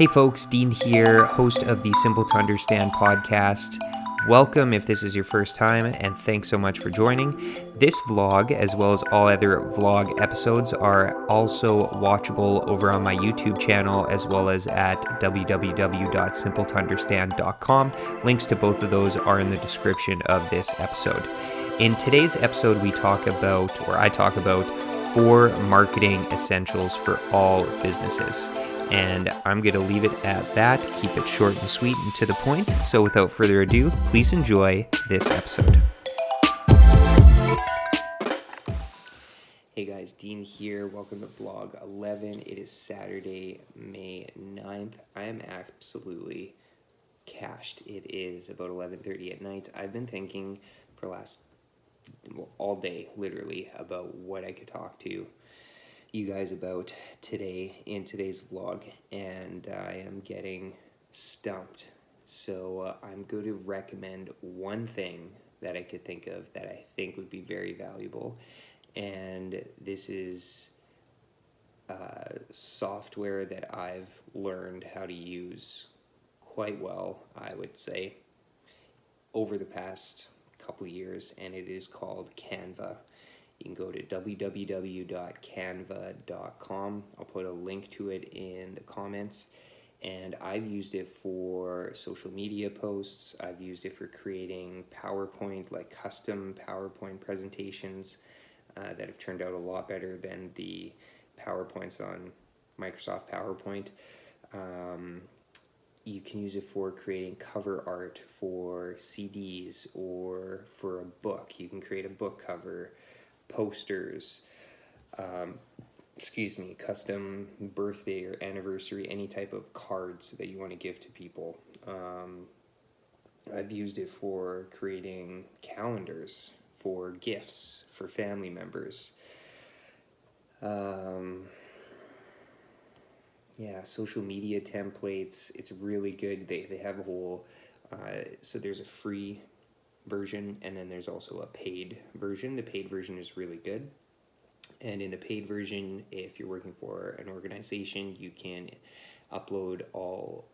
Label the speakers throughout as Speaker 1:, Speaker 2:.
Speaker 1: Hey folks, Dean here, host of the Simple to Understand podcast. Welcome if this is your first time, and thanks so much for joining. This vlog, as well as all other vlog episodes, are also watchable over on my YouTube channel as well as at www.simpletounderstand.com. Links to both of those are in the description of this episode. In today's episode, we talk about, or I talk about, four marketing essentials for all businesses. And I'm going to leave it at that, keep it short and sweet and to the point. So without further ado, please enjoy this episode. Hey guys, Dean here. Welcome to vlog 11. It is Saturday, May 9th. I am absolutely cashed. It is about 11:30 at night. I've been thinking for last well, all day literally about what I could talk to you guys about today in today's vlog, and I am getting stumped. So uh, I'm going to recommend one thing that I could think of that I think would be very valuable, and this is uh, software that I've learned how to use quite well, I would say, over the past couple years, and it is called Canva. You can go to www.canva.com. I'll put a link to it in the comments. And I've used it for social media posts. I've used it for creating PowerPoint, like custom PowerPoint presentations uh, that have turned out a lot better than the PowerPoints on Microsoft PowerPoint. Um, you can use it for creating cover art for CDs or for a book. You can create a book cover posters, um, excuse me, custom birthday or anniversary, any type of cards that you want to give to people. Um, I've used it for creating calendars for gifts for family members. Um, yeah, social media templates. It's really good. They, they have a whole, uh, so there's a free version, and then there's also a paid version. The paid version is really good. And in the paid version, if you're working for an organization, you can upload all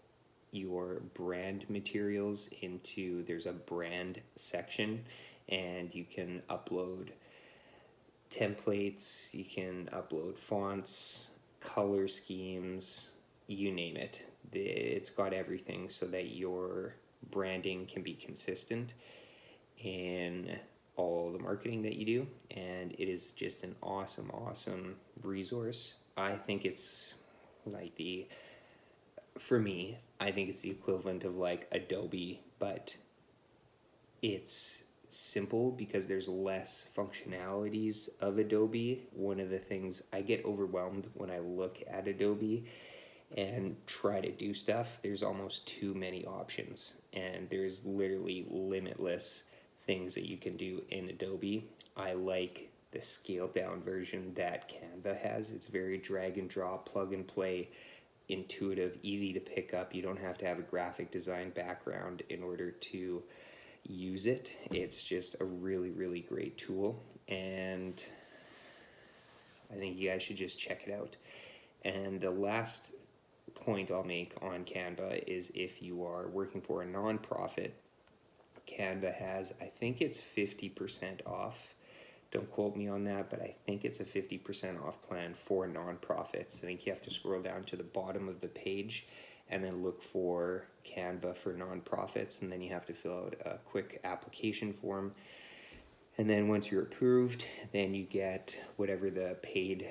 Speaker 1: your brand materials into there's a brand section and you can upload templates, you can upload fonts, color schemes, you name it. It's got everything so that your branding can be consistent in all the marketing that you do, and it is just an awesome, awesome resource. I think it's like the, for me, I think it's the equivalent of like Adobe, but it's simple because there's less functionalities of Adobe. One of the things I get overwhelmed when I look at Adobe and try to do stuff, there's almost too many options, and there's literally limitless things that you can do in Adobe. I like the scaled down version that Canva has. It's very drag and drop, plug and play, intuitive, easy to pick up. You don't have to have a graphic design background in order to use it. It's just a really, really great tool. And I think you guys should just check it out. And the last point I'll make on Canva is if you are working for a nonprofit Canva has, I think it's 50% off. Don't quote me on that, but I think it's a 50% off plan for nonprofits. I think you have to scroll down to the bottom of the page and then look for Canva for nonprofits, and then you have to fill out a quick application form. And then once you're approved, then you get whatever the paid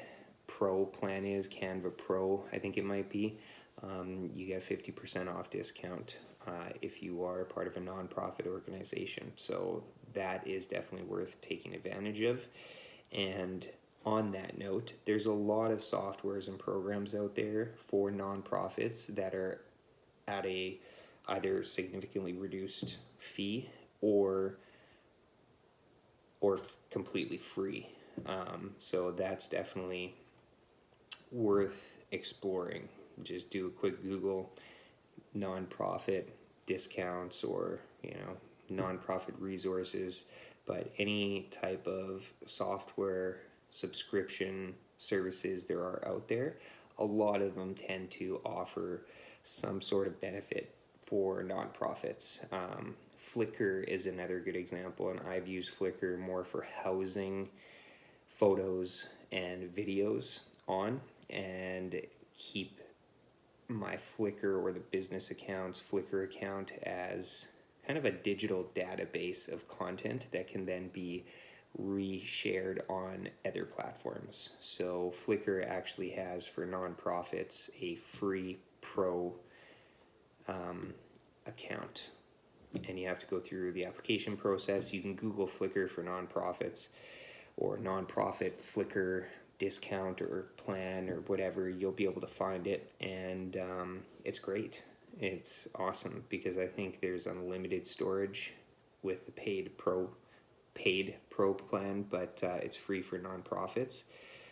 Speaker 1: pro plan is, Canva Pro, I think it might be. Um, you get a 50% off discount uh, if you are part of a nonprofit organization. So that is definitely worth taking advantage of. And on that note, there's a lot of softwares and programs out there for nonprofits that are at a either significantly reduced fee or or completely free. Um, so that's definitely worth exploring. Just do a quick Google nonprofit discounts or you know nonprofit resources but any type of software subscription services there are out there a lot of them tend to offer some sort of benefit for nonprofits. Um, Flickr is another good example, and I've used Flickr more for housing photos and videos on and keep my Flickr or the business accounts Flickr account as kind of a digital database of content that can then be reshared on other platforms. So Flickr actually has for nonprofits a free pro um, account and you have to go through the application process. You can Google Flickr for nonprofits or nonprofit Flickr discount or plan or whatever. You'll be able to find it, and um, it's great. It's awesome because I think there's unlimited storage with the paid pro paid pro plan, but uh, it's free for nonprofits.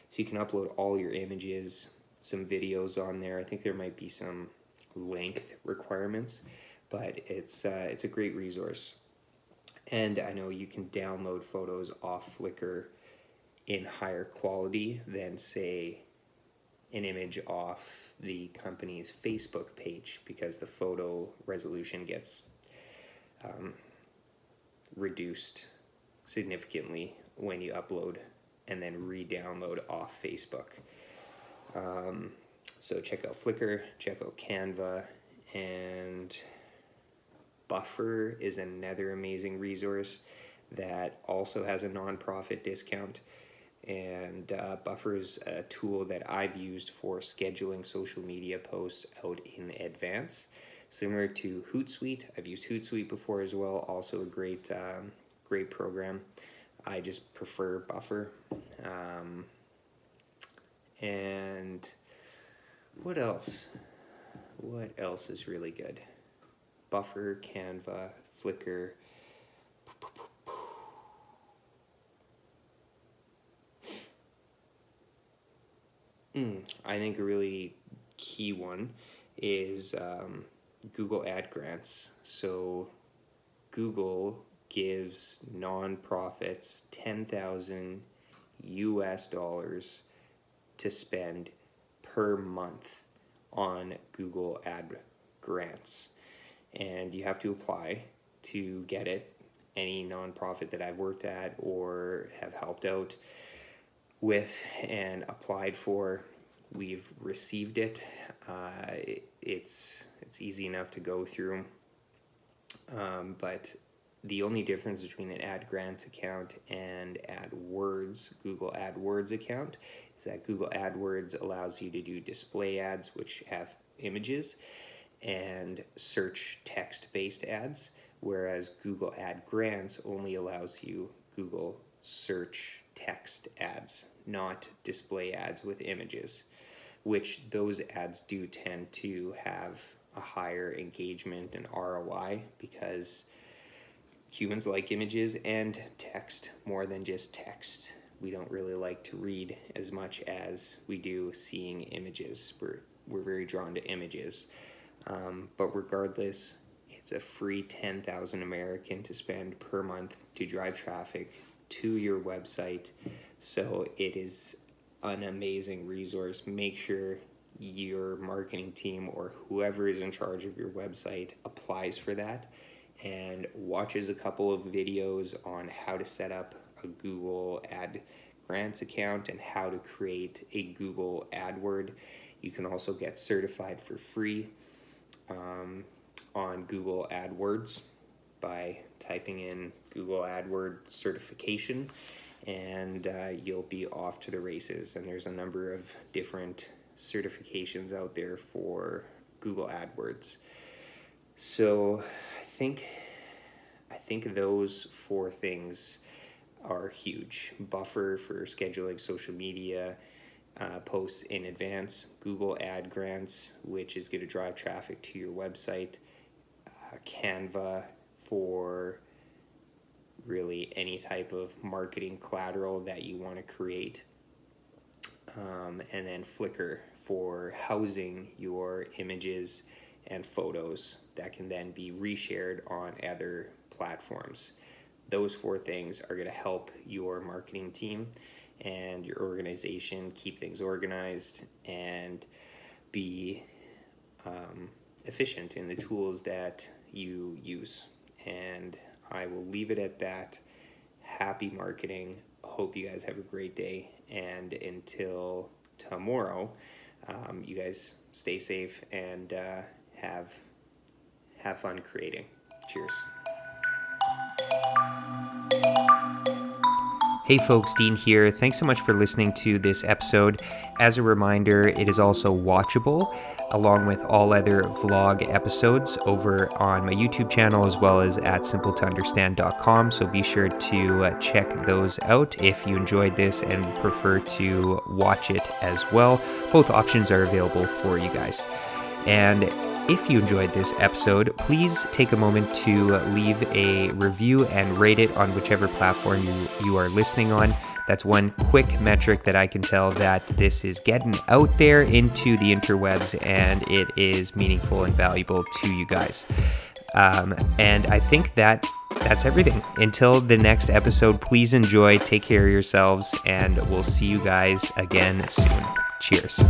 Speaker 1: So you can upload all your images, some videos on there. I think there might be some length requirements but it's uh, it's a great resource. And I know you can download photos off Flickr in higher quality than say an image off the company's Facebook page because the photo resolution gets um, reduced significantly when you upload and then re-download off Facebook. Um, so check out Flickr, check out Canva, and Buffer is another amazing resource that also has a nonprofit discount. And uh, Buffer is a tool that I've used for scheduling social media posts out in advance. Similar to Hootsuite, I've used Hootsuite before as well. Also a great, um, great program. I just prefer Buffer. Um, and what else? What else is really good? Buffer, Canva, Flickr. Mm, I think a really key one is um, Google Ad Grants. So Google gives nonprofits 10,000 US dollars to spend per month on Google Ad Grants and you have to apply to get it. Any nonprofit that I've worked at or have helped out with and applied for, we've received it. Uh, it it's it's easy enough to go through, um, but the only difference between an Ad Grants account and AdWords, Google AdWords account, is that Google AdWords allows you to do display ads, which have images, and search text based ads, whereas Google Ad Grants only allows you Google search text ads, not display ads with images, which those ads do tend to have a higher engagement and ROI because humans like images and text more than just text. We don't really like to read as much as we do seeing images. We're, we're very drawn to images. Um, but regardless, it's a free 10,000 American to spend per month to drive traffic to your website. So it is an amazing resource. Make sure your marketing team or whoever is in charge of your website applies for that and watches a couple of videos on how to set up a Google Ad Grants account and how to create a Google AdWord. You can also get certified for free um, on Google AdWords by typing in Google AdWords certification and uh, you'll be off to the races. And there's a number of different certifications out there for Google AdWords. So I think I think those four things are huge. Buffer for scheduling social media, uh, posts in advance, Google Ad Grants, which is going to drive traffic to your website, uh, Canva for really any type of marketing collateral that you want to create, um, and then Flickr for housing your images and photos that can then be reshared on other platforms. Those four things are going to help your marketing team and your organization keep things organized and be um, efficient in the tools that you use. And I will leave it at that. Happy marketing. Hope you guys have a great day. And until tomorrow, um, you guys stay safe and uh, have have fun creating. Cheers. Hey folks, Dean here. Thanks so much for listening to this episode. As a reminder, it is also watchable along with all other vlog episodes over on my YouTube channel as well as at simpletounderstand.com. So be sure to uh, check those out if you enjoyed this and prefer to watch it as well. Both options are available for you guys. And if you enjoyed this episode, please take a moment to leave a review and rate it on whichever platform you, you are listening on. That's one quick metric that I can tell that this is getting out there into the interwebs and it is meaningful and valuable to you guys. Um, and I think that that's everything. Until the next episode, please enjoy, take care of yourselves, and we'll see you guys again soon. Cheers.